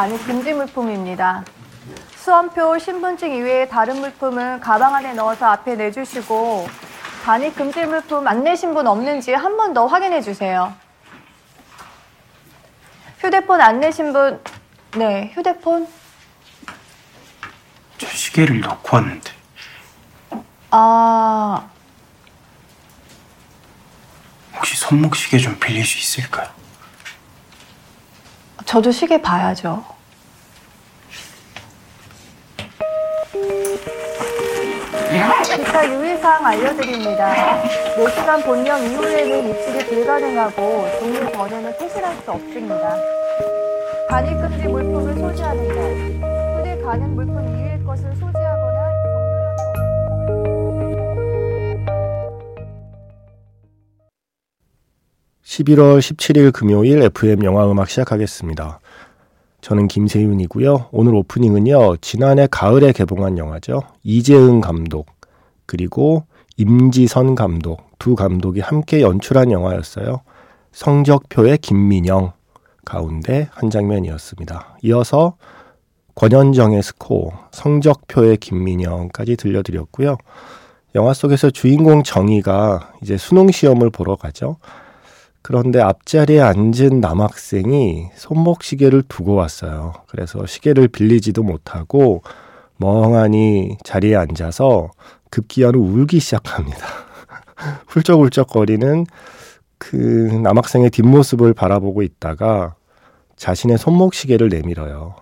반입 금지 물품입니다. 수험표, 신분증 이외의 다른 물품은 가방 안에 넣어서 앞에 내주시고 반입 금지 물품 안 내신 분 없는지 한 번 더 확인해 주세요. 휴대폰 안 내신 분, 네, 휴대폰. 저 시계를 넣고 왔는데. 아, 혹시 손목 시계 좀 빌릴 수 있을까요? 저도 시계 봐야죠. 기타 유의사항 알려드립니다. 4시간 본령 이후에는 입실이 불가능하고 종료 전에는 퇴실할 수 없습니다. 반입금지 물품을 소지하는 것, 손에 가는 물품 이외의 것을 소지하거 11월 17일 금요일 FM 영화 음악 시작하겠습니다. 저는 김세윤이고요. 오늘 오프닝은요. 지난해 가을에 개봉한 영화죠. 이재응 감독 그리고 임지선 감독 두 감독이 함께 연출한 영화였어요. 성적표의 김민영 가운데 한 장면이었습니다. 이어서 권현정의 스코어 성적표의 김민영까지 들려드렸고요. 영화 속에서 주인공 정희가 이제 수능 시험을 보러 가죠. 그런데 앞자리에 앉은 남학생이 손목 시계를 두고 왔어요. 그래서 시계를 빌리지도 못하고 멍하니 자리에 앉아서 급기야로 울기 시작합니다. 훌쩍훌쩍거리는 그 남학생의 뒷모습을 바라보고 있다가 자신의 손목 시계를 내밀어요.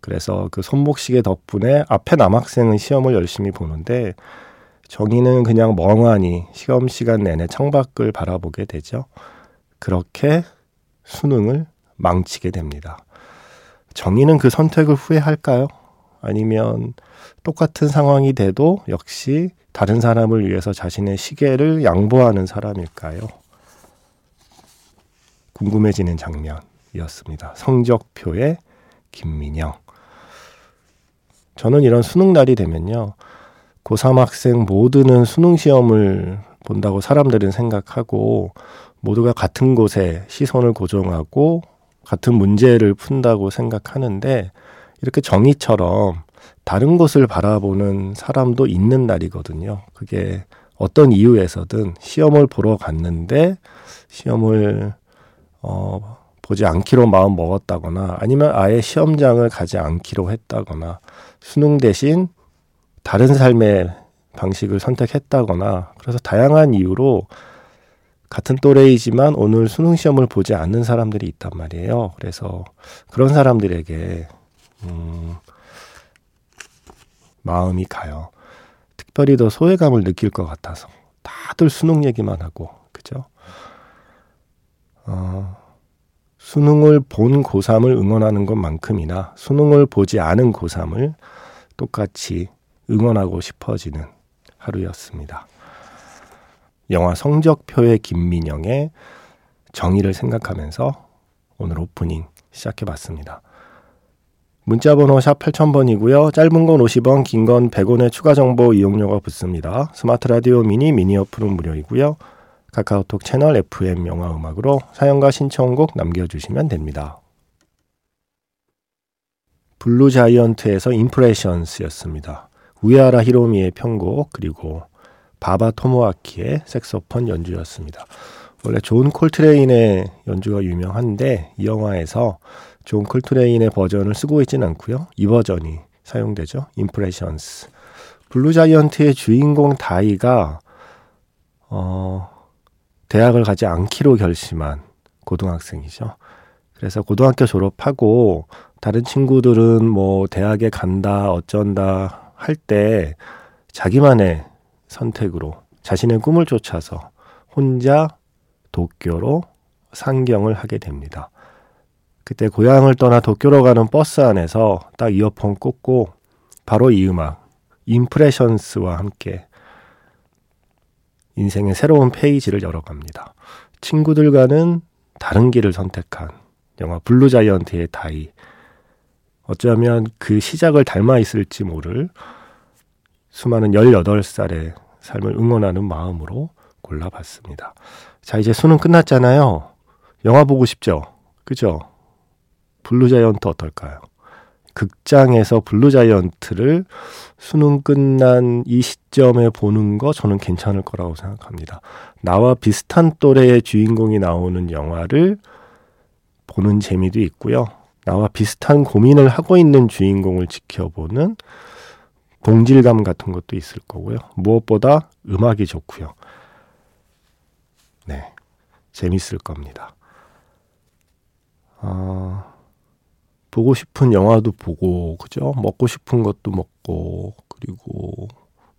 그래서 그 손목 시계 덕분에 앞에 남학생은 시험을 열심히 보는데 정희는 그냥 멍하니 시험 시간 내내 창밖을 바라보게 되죠. 그렇게 수능을 망치게 됩니다. 정의는 그 선택을 후회할까요? 아니면 똑같은 상황이 돼도 역시 다른 사람을 위해서 자신의 시계를 양보하는 사람일까요? 궁금해지는 장면이었습니다. 성적표의 김민영. 저는 이런 수능 날이 되면요. 고3 학생 모두는 수능 시험을 본다고 사람들은 생각하고 모두가 같은 곳에 시선을 고정하고 같은 문제를 푼다고 생각하는데 이렇게 정의처럼 다른 곳을 바라보는 사람도 있는 날이거든요. 그게 어떤 이유에서든 시험을 보러 갔는데 시험을 어, 보지 않기로 마음 먹었다거나 아니면 아예 시험장을 가지 않기로 했다거나 수능 대신 다른 삶의 방식을 선택했다거나 그래서 다양한 이유로 같은 또래이지만 오늘 수능 시험을 보지 않는 사람들이 있단 말이에요. 그래서 그런 사람들에게 음, 마음이 가요. 특별히 더 소외감을 느낄 것 같아서 다들 수능 얘기만 하고 그죠? 어, 수능을 본 고3을 응원하는 것만큼이나 수능을 보지 않은 고3을 똑같이 응원하고 싶어지는 하루였습니다. 영화 성적표의 김민영의 정의를 생각하면서 오늘 오프닝 시작해 봤습니다. 문자 번호 샵 8000번이고요. 짧은 건 50원, 긴 건 100원의 추가 정보 이용료가 붙습니다. 스마트 라디오 미니 미니 어플은 무료이고요. 카카오톡 채널 FM 영화 음악으로 사연과 신청곡 남겨주시면 됩니다. Blue Giant에서 Impressions였습니다. 우에하라 히로미의 편곡 그리고 바바 토모아키의 색소폰 연주였습니다. 원래 존 콜트레인의 연주가 유명한데 이 영화에서 존 콜트레인의 버전을 쓰고 있진 않고요. 이 버전이 사용되죠. Impressions. Blue Giant의 주인공 다이가 어 대학을 가지 않기로 결심한 고등학생이죠. 그래서 고등학교 졸업하고 다른 친구들은 뭐 대학에 간다 어쩐다 할 때 자기만의 선택으로 자신의 꿈을 쫓아서 혼자 도쿄로 상경을 하게 됩니다. 그때 고향을 떠나 도쿄로 가는 버스 안에서 딱 이어폰 꽂고 바로 이 음악 임프레션스와 함께 인생의 새로운 페이지를 열어갑니다. 친구들과는 다른 길을 선택한 영화 블루 자이언트의 다이. 어쩌면 그 시작을 닮아 있을지 모를 수많은 18살의 삶을 응원하는 마음으로 골라봤습니다. 자, 이제 수능 끝났잖아요. 영화 보고 싶죠? 그죠? 블루자이언트 어떨까요? 극장에서 블루자이언트를 수능 끝난 이 시점에 보는 거 저는 괜찮을 거라고 생각합니다. 나와 비슷한 또래의 주인공이 나오는 영화를 보는 재미도 있고요. 나와 비슷한 고민을 하고 있는 주인공을 지켜보는 동질감 같은 것도 있을 거고요. 무엇보다 음악이 좋고요. 네. 재밌을 겁니다. 어, 보고 싶은 영화도 보고, 그죠? 먹고 싶은 것도 먹고, 그리고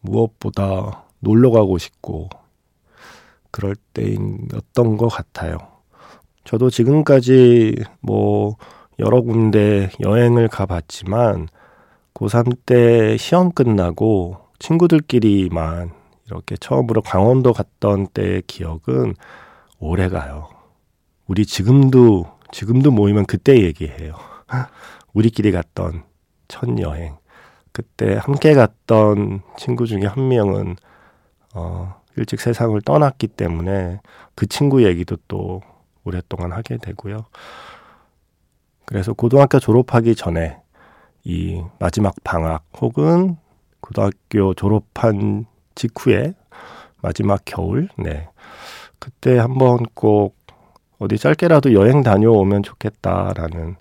무엇보다 놀러 가고 싶고, 그럴 때였던 것 같아요. 저도 지금까지 뭐 여러 군데 여행을 가봤지만, 고3 때 시험 끝나고 친구들끼리만 이렇게 처음으로 강원도 갔던 때의 기억은 오래 가요. 우리 지금도, 지금도 모이면 그때 얘기해요. 우리끼리 갔던 첫 여행. 그때 함께 갔던 친구 중에 한 명은, 어, 일찍 세상을 떠났기 때문에 그 친구 얘기도 또 오랫동안 하게 되고요. 그래서 고등학교 졸업하기 전에 이 마지막 방학 혹은 고등학교 졸업한 직후에 마지막 겨울, 네. 그때 한번 꼭 어디 짧게라도 여행 다녀오면 좋겠다라는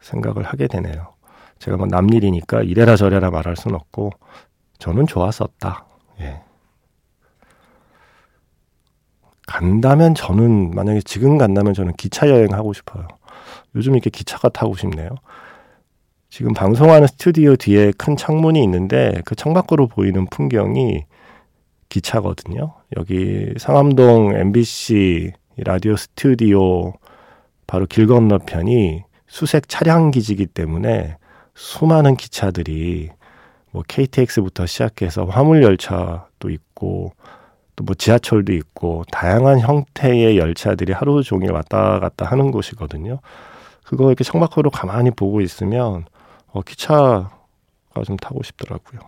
생각을 하게 되네요. 제가 뭐 남일이니까 이래라 저래라 말할 순 없고 저는 좋았었다. 예. 간다면 저는 만약에 지금 간다면 저는 기차 여행 하고 싶어요. 요즘 이렇게 기차가 타고 싶네요. 지금 방송하는 스튜디오 뒤에 큰 창문이 있는데 그 창밖으로 보이는 풍경이 기차거든요. 여기 상암동 MBC 라디오 스튜디오 바로 길 건너편이 수색 차량 기지이기 때문에 수많은 기차들이 뭐 KTX부터 시작해서 화물 열차도 있고 또 뭐 지하철도 있고 다양한 형태의 열차들이 하루 종일 왔다 갔다 하는 곳이거든요. 그거 이렇게 창밖으로 가만히 보고 있으면 어, 기차가 좀 타고 싶더라고요.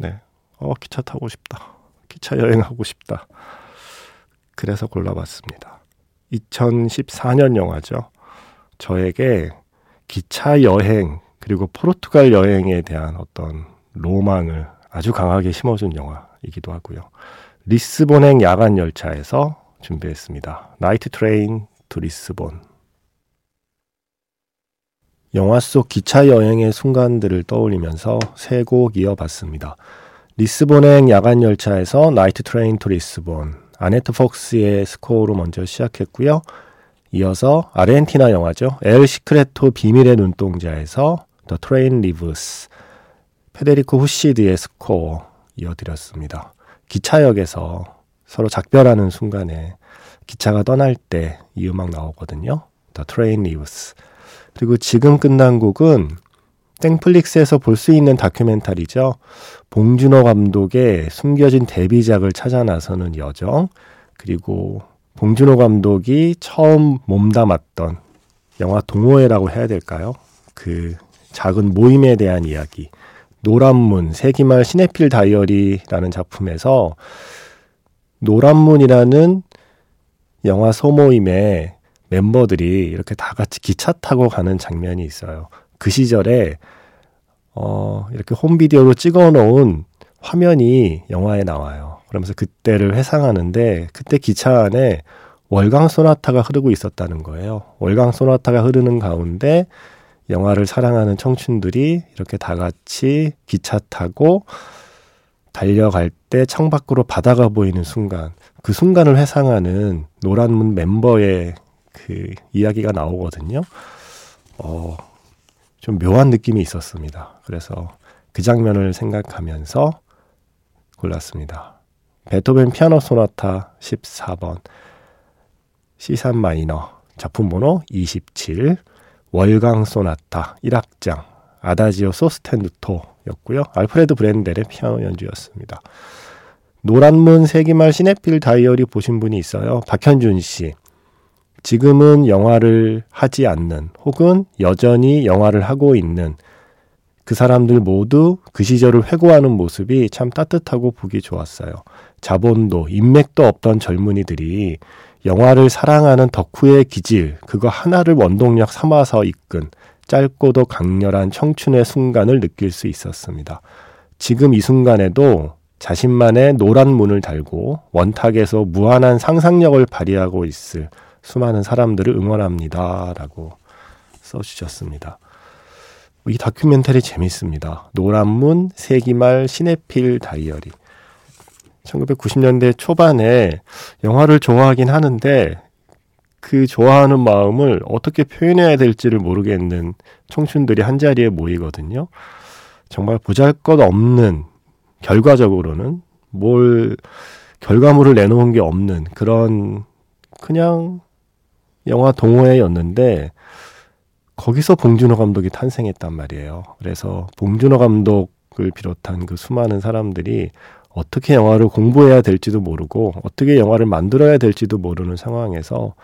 네. 어, 기차 타고 싶다. 기차 여행하고 싶다. 그래서 골라봤습니다. 2014년 영화죠. 저에게 기차 여행, 그리고 포르투갈 여행에 대한 어떤 로망을 아주 강하게 심어준 영화이기도 하고요. 리스본행 야간 열차에서 준비했습니다. Night Train to Lisbon. 영화 속 기차 여행의 순간들을 떠올리면서 세 곡 이어봤습니다. 리스본행 야간 열차에서 Night Train to Lisbon, 아네트 폭스의 스코어로 먼저 시작했고요. 이어서 아르헨티나 영화죠. 엘 시크레토 비밀의 눈동자에서 The Train 페데리코 후시드의 스코어 이어드렸습니다. 기차역에서 서로 작별하는 순간에 기차가 떠날 때 이 음악 나오거든요. The Train. 그리고 지금 끝난 곡은 땡플릭스에서 볼 수 있는 다큐멘터리죠. 봉준호 감독의 숨겨진 데뷔작을 찾아 나서는 여정, 그리고 봉준호 감독이 처음 몸담았던 영화 동호회라고 해야 될까요? 그 작은 모임에 대한 이야기. 노란문, 세기말 시네필 다이어리라는 작품에서 노란문이라는 영화 소모임에 멤버들이 이렇게 다 같이 기차 타고 가는 장면이 있어요. 그 시절에 어, 이렇게 홈비디오로 찍어 놓은 화면이 영화에 나와요. 그러면서 그때를 회상하는데 그때 기차 안에 월강 소나타가 흐르고 있었다는 거예요. 월강 소나타가 흐르는 가운데 영화를 사랑하는 청춘들이 이렇게 다 같이 기차 타고 달려갈 때 창밖으로 바다가 보이는 순간, 그 순간을 회상하는 노란문 멤버의 그 이야기가 나오거든요. 어, 좀 묘한 느낌이 있었습니다. 그래서 그 장면을 생각하면서 골랐습니다. 베토벤 피아노 소나타 14번 C3 마이너 작품 번호 27 월강 소나타 1악장 아다지오 소스텐누토였고요. 알프레드 브렌델의 피아노 연주였습니다. 노란문 세기말 시네필 다이어리 보신 분이 있어요. 박현준 씨. 지금은 영화를 하지 않는 혹은 여전히 영화를 하고 있는 그 사람들 모두 그 시절을 회고하는 모습이 참 따뜻하고 보기 좋았어요. 자본도, 인맥도 없던 젊은이들이 영화를 사랑하는 덕후의 기질, 그거 하나를 원동력 삼아서 이끈 짧고도 강렬한 청춘의 순간을 느낄 수 있었습니다. 지금 이 순간에도 자신만의 노란 문을 달고 원탁에서 무한한 상상력을 발휘하고 있을 수많은 사람들을 응원합니다. 라고 써주셨습니다. 이 다큐멘터리 재밌습니다. 노란문, 세기말, 시네필 다이어리. 1990년대 초반에 영화를 좋아하긴 하는데 그 좋아하는 마음을 어떻게 표현해야 될지를 모르겠는 청춘들이 한 자리에 모이거든요. 정말 보잘 것 없는 결과적으로는 뭘 결과물을 내놓은 게 없는 그런 그냥 영화 동호회였는데 거기서 봉준호 감독이 탄생했단 말이에요. 그래서 봉준호 감독을 비롯한 그 수많은 사람들이 어떻게 영화를 공부해야 될지도 모르고 어떻게 영화를 만들어야 될지도 모르는 상황에서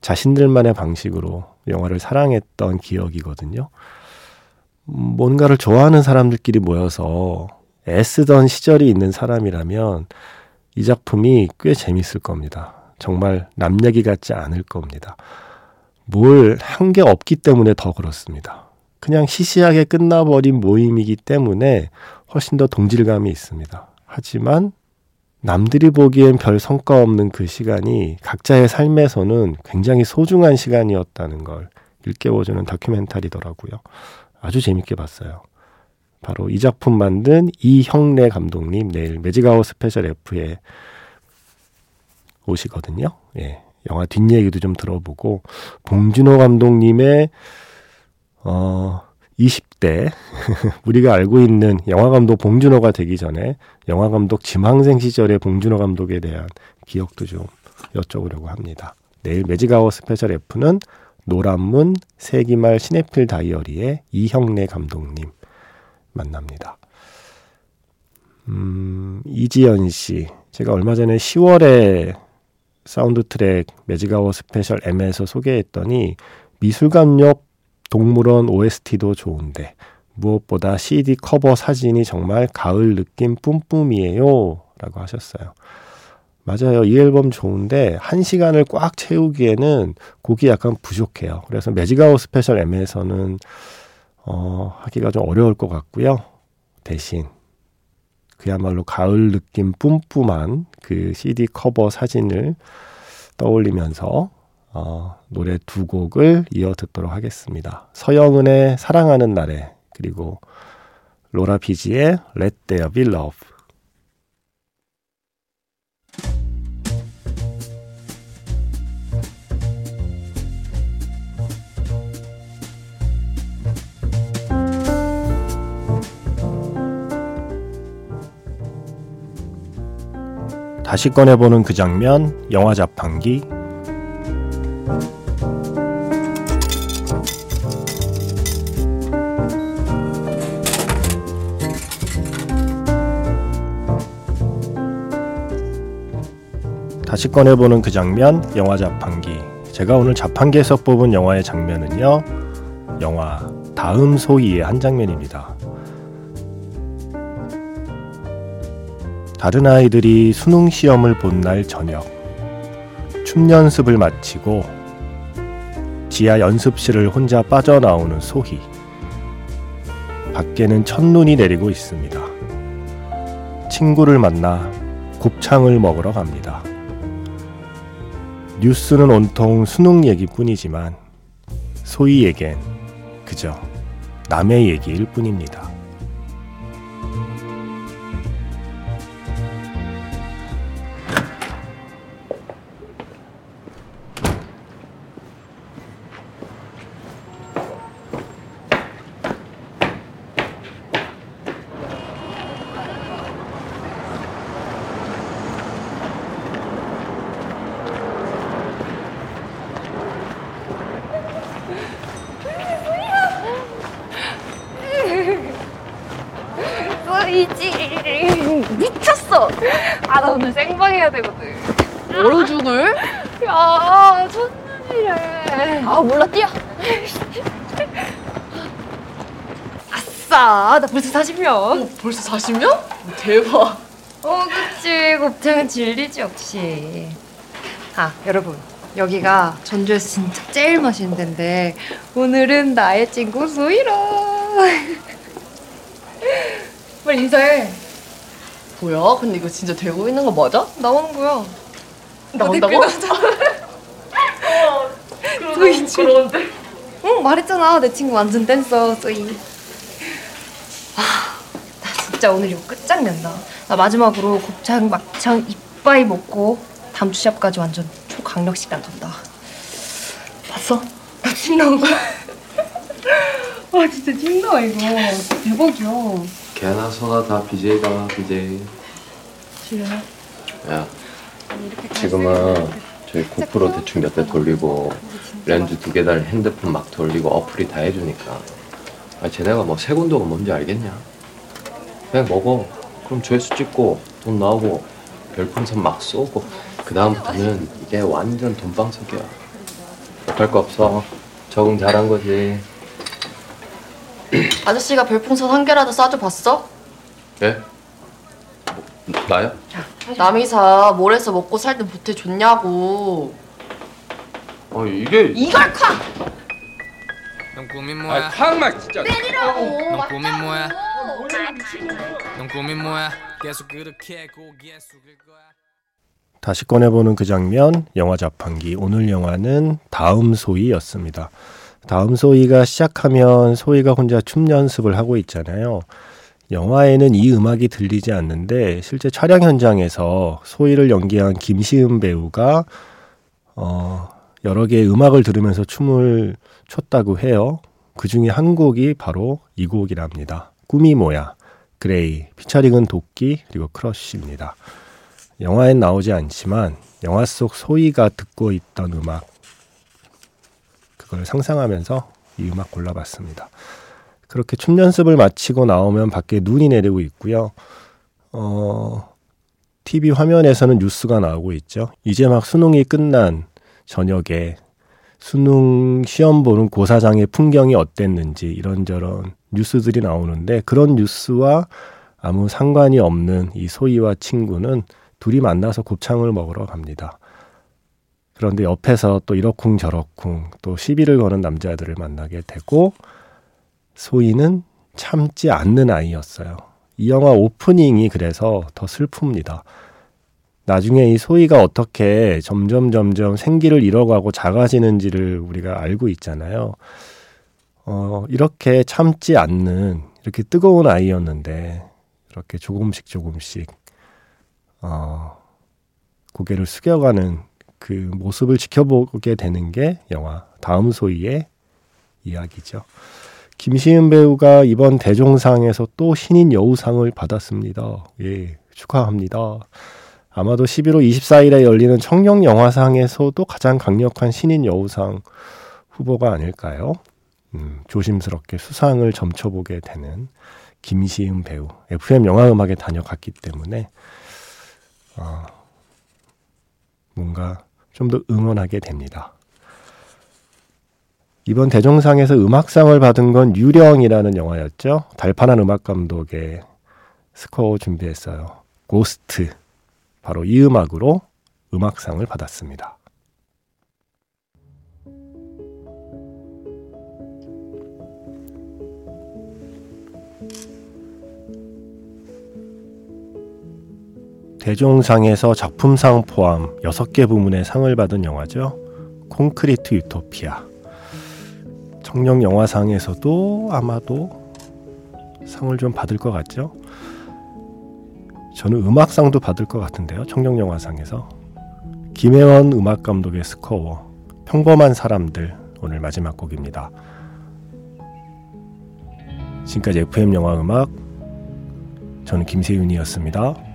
자신들만의 방식으로 영화를 사랑했던 기억이거든요. 음, 뭔가를 좋아하는 사람들끼리 모여서 애쓰던 시절이 있는 사람이라면 이 작품이 꽤 재밌을 겁니다. 정말 남 얘기 같지 않을 겁니다. 뭘 한 게 없기 때문에 더 그렇습니다. 그냥 시시하게 끝나버린 모임이기 때문에 훨씬 더 동질감이 있습니다. 하지만 남들이 보기엔 별 성과 없는 그 시간이 각자의 삶에서는 굉장히 소중한 시간이었다는 걸 일깨워주는 다큐멘터리더라고요. 아주 재밌게 봤어요. 바로 이 작품 만든 이혁래 감독님 내일 매직아워 스페셜 F에 오시거든요. 예. 영화 뒷얘기도 좀 들어보고 봉준호 감독님의 어 20대 우리가 알고 있는 영화 감독 봉준호가 되기 전에 영화 감독 지망생 시절의 봉준호 감독에 대한 기억도 좀 여쭤보려고 합니다. 내일 매직아워 스페셜 F는 노란문 세기말 시네필 다이어리의 이혁래 감독님 만납니다. 음, 이지연 씨. 제가 얼마 전에 10월에 사운드 트랙 매직아워 스페셜 M에서 소개했더니 미술관 옆 동물원 OST도 좋은데 무엇보다 CD 커버 사진이 정말 가을 느낌 뿜뿜이에요. 라고 하셨어요. 맞아요. 이 앨범 좋은데 한 시간을 꽉 채우기에는 곡이 약간 부족해요. 그래서 매직아워 스페셜 M에서는 어, 하기가 좀 어려울 것 같고요. 대신 그야말로 가을 느낌 뿜뿜한 그 CD 커버 사진을 떠올리면서 어, 노래 두 곡을 이어 듣도록 하겠습니다. 서영은의 사랑하는 날에 그리고 로라 피지의 Let There Be Love 다시 꺼내보는 그 장면, 영화 자판기. 다시 꺼내보는 그 장면, 영화 자판기. 제가 오늘 자판기에서 뽑은 영화의 장면은요, 영화 다음 소희의 한 장면입니다. 다른 아이들이 수능 시험을 본 날 저녁 춤 연습을 마치고 지하 연습실을 혼자 빠져나오는 소희 밖에는 첫눈이 내리고 있습니다. 친구를 만나 곱창을 먹으러 갑니다. 뉴스는 온통 수능 얘기뿐이지만 소희에겐 그저 남의 얘기일 뿐입니다. 소이지 미쳤어. 아 나 오늘 생방 해야 되거든. 얼어 죽을? 야 첫눈이래. 아 몰라 뛰어. 아싸 나 벌써 40명. 어, 벌써 40명? 대박. 어 그치 곱창은 진리지 역시. 아, 여러분. 여기가 전주에서 진짜 제일 맛있는 데인데 오늘은 나의 친구 소희라. 빨리 인사해. 뭐야? 근데 이거 진짜 되고 있는 거 맞아? 나오는 거야. 나온다고? 소희 그런데. 응 말했잖아 내 친구 완전 댄서 소희. 아, 나 진짜 오늘 이거 끝장낸다. 나 마지막으로 곱창 막창 이빠이 먹고 다음 주 시합까지 완전 초강력 시간 돈다. 봤어? 나침 나온 거야. 와 진짜 침 나와 이거 대박이야. 걔나 서나 다 BJ다 BJ 지금 야 지금은 저희 고프로 대충 몇 대 돌리고 렌즈 두 개 달 핸드폰 막 돌리고 어플이 다 해주니까 아 쟤네가 뭐 세곤도가 뭔지 알겠냐 그냥 먹어 그럼 조회수 찍고 돈 나오고 별풍선 막 쏘고 그 다음부터는 이게 완전 돈방석이야 못할 거 없어 적응 잘한 거지 아저씨가 별풍선 한 개라도 싸줘 봤어? 예? 뭐, 나야? 남이사 몰에서 먹고 살때 보태줬냐고. 아 이게 이걸 콱! 넌 꿈이 뭐야? 쾅막 진짜 넌 꿈이 뭐야? 넌 꿈이 뭐야? 계속 그렇게 고개 숙일 거야. 다시 꺼내보는 그 장면, 영화 자판기. 오늘 영화는 다음 소이였습니다. 다음 소이가 시작하면 소이가 혼자 춤 연습을 하고 있잖아요. 영화에는 이 음악이 들리지 않는데 실제 촬영 현장에서 소이를 연기한 김시은 배우가 어, 여러 개의 음악을 들으면서 춤을 췄다고 해요. 그 중에 한 곡이 바로 이 곡이랍니다. 꿈이 뭐야? 그레이, 피처링은 도끼, 그리고 크러쉬입니다. 영화엔 나오지 않지만 영화 속 소희가 듣고 있던 음악 그걸 상상하면서 이 음악 골라봤습니다. 그렇게 춤 연습을 마치고 나오면 밖에 눈이 내리고 있고요. 어, TV 화면에서는 뉴스가 나오고 있죠. 이제 막 수능이 끝난 저녁에 수능 시험 보는 고사장의 풍경이 어땠는지 이런저런 뉴스들이 나오는데 그런 뉴스와 아무 상관이 없는 이 소희와 친구는 둘이 만나서 곱창을 먹으러 갑니다. 그런데 옆에서 또 이러쿵 저러쿵 또 시비를 거는 남자들을 만나게 되고 소희는 참지 않는 아이였어요. 이 영화 오프닝이 그래서 더 슬픕니다. 나중에 이 소희가 어떻게 점점 점점 생기를 잃어가고 작아지는지를 우리가 알고 있잖아요. 어, 이렇게 참지 않는 이렇게 뜨거운 아이였는데 이렇게 조금씩 조금씩 어, 고개를 숙여가는 그 모습을 지켜보게 되는 게 영화 다음 소희의 이야기죠. 김시은 배우가 이번 대종상에서 또 신인 여우상을 받았습니다. 예, 축하합니다. 아마도 11월 24일에 열리는 청룡 영화상에서도 가장 강력한 신인 여우상 후보가 아닐까요? 음, 조심스럽게 수상을 점쳐보게 되는 김시은 배우. FM 영화음악에 다녀갔기 때문에 어, 뭔가 좀 더 응원하게 됩니다. 이번 대종상에서 음악상을 받은 건 유령이라는 영화였죠. 달판한 음악 감독의 스코어 준비했어요. 고스트. 바로 이 음악으로 음악상을 받았습니다. 대종상에서 작품상 포함 6개 부문의 상을 받은 영화죠. 콘크리트 유토피아. 청룡 영화상에서도 아마도 상을 좀 받을 것 같죠? 저는 음악상도 받을 것 같은데요. 청룡 영화상에서. 김혜원 음악 감독의 스코어. 평범한 사람들 오늘 마지막 곡입니다. 지금까지 FM 영화 음악 저는 김세윤이었습니다.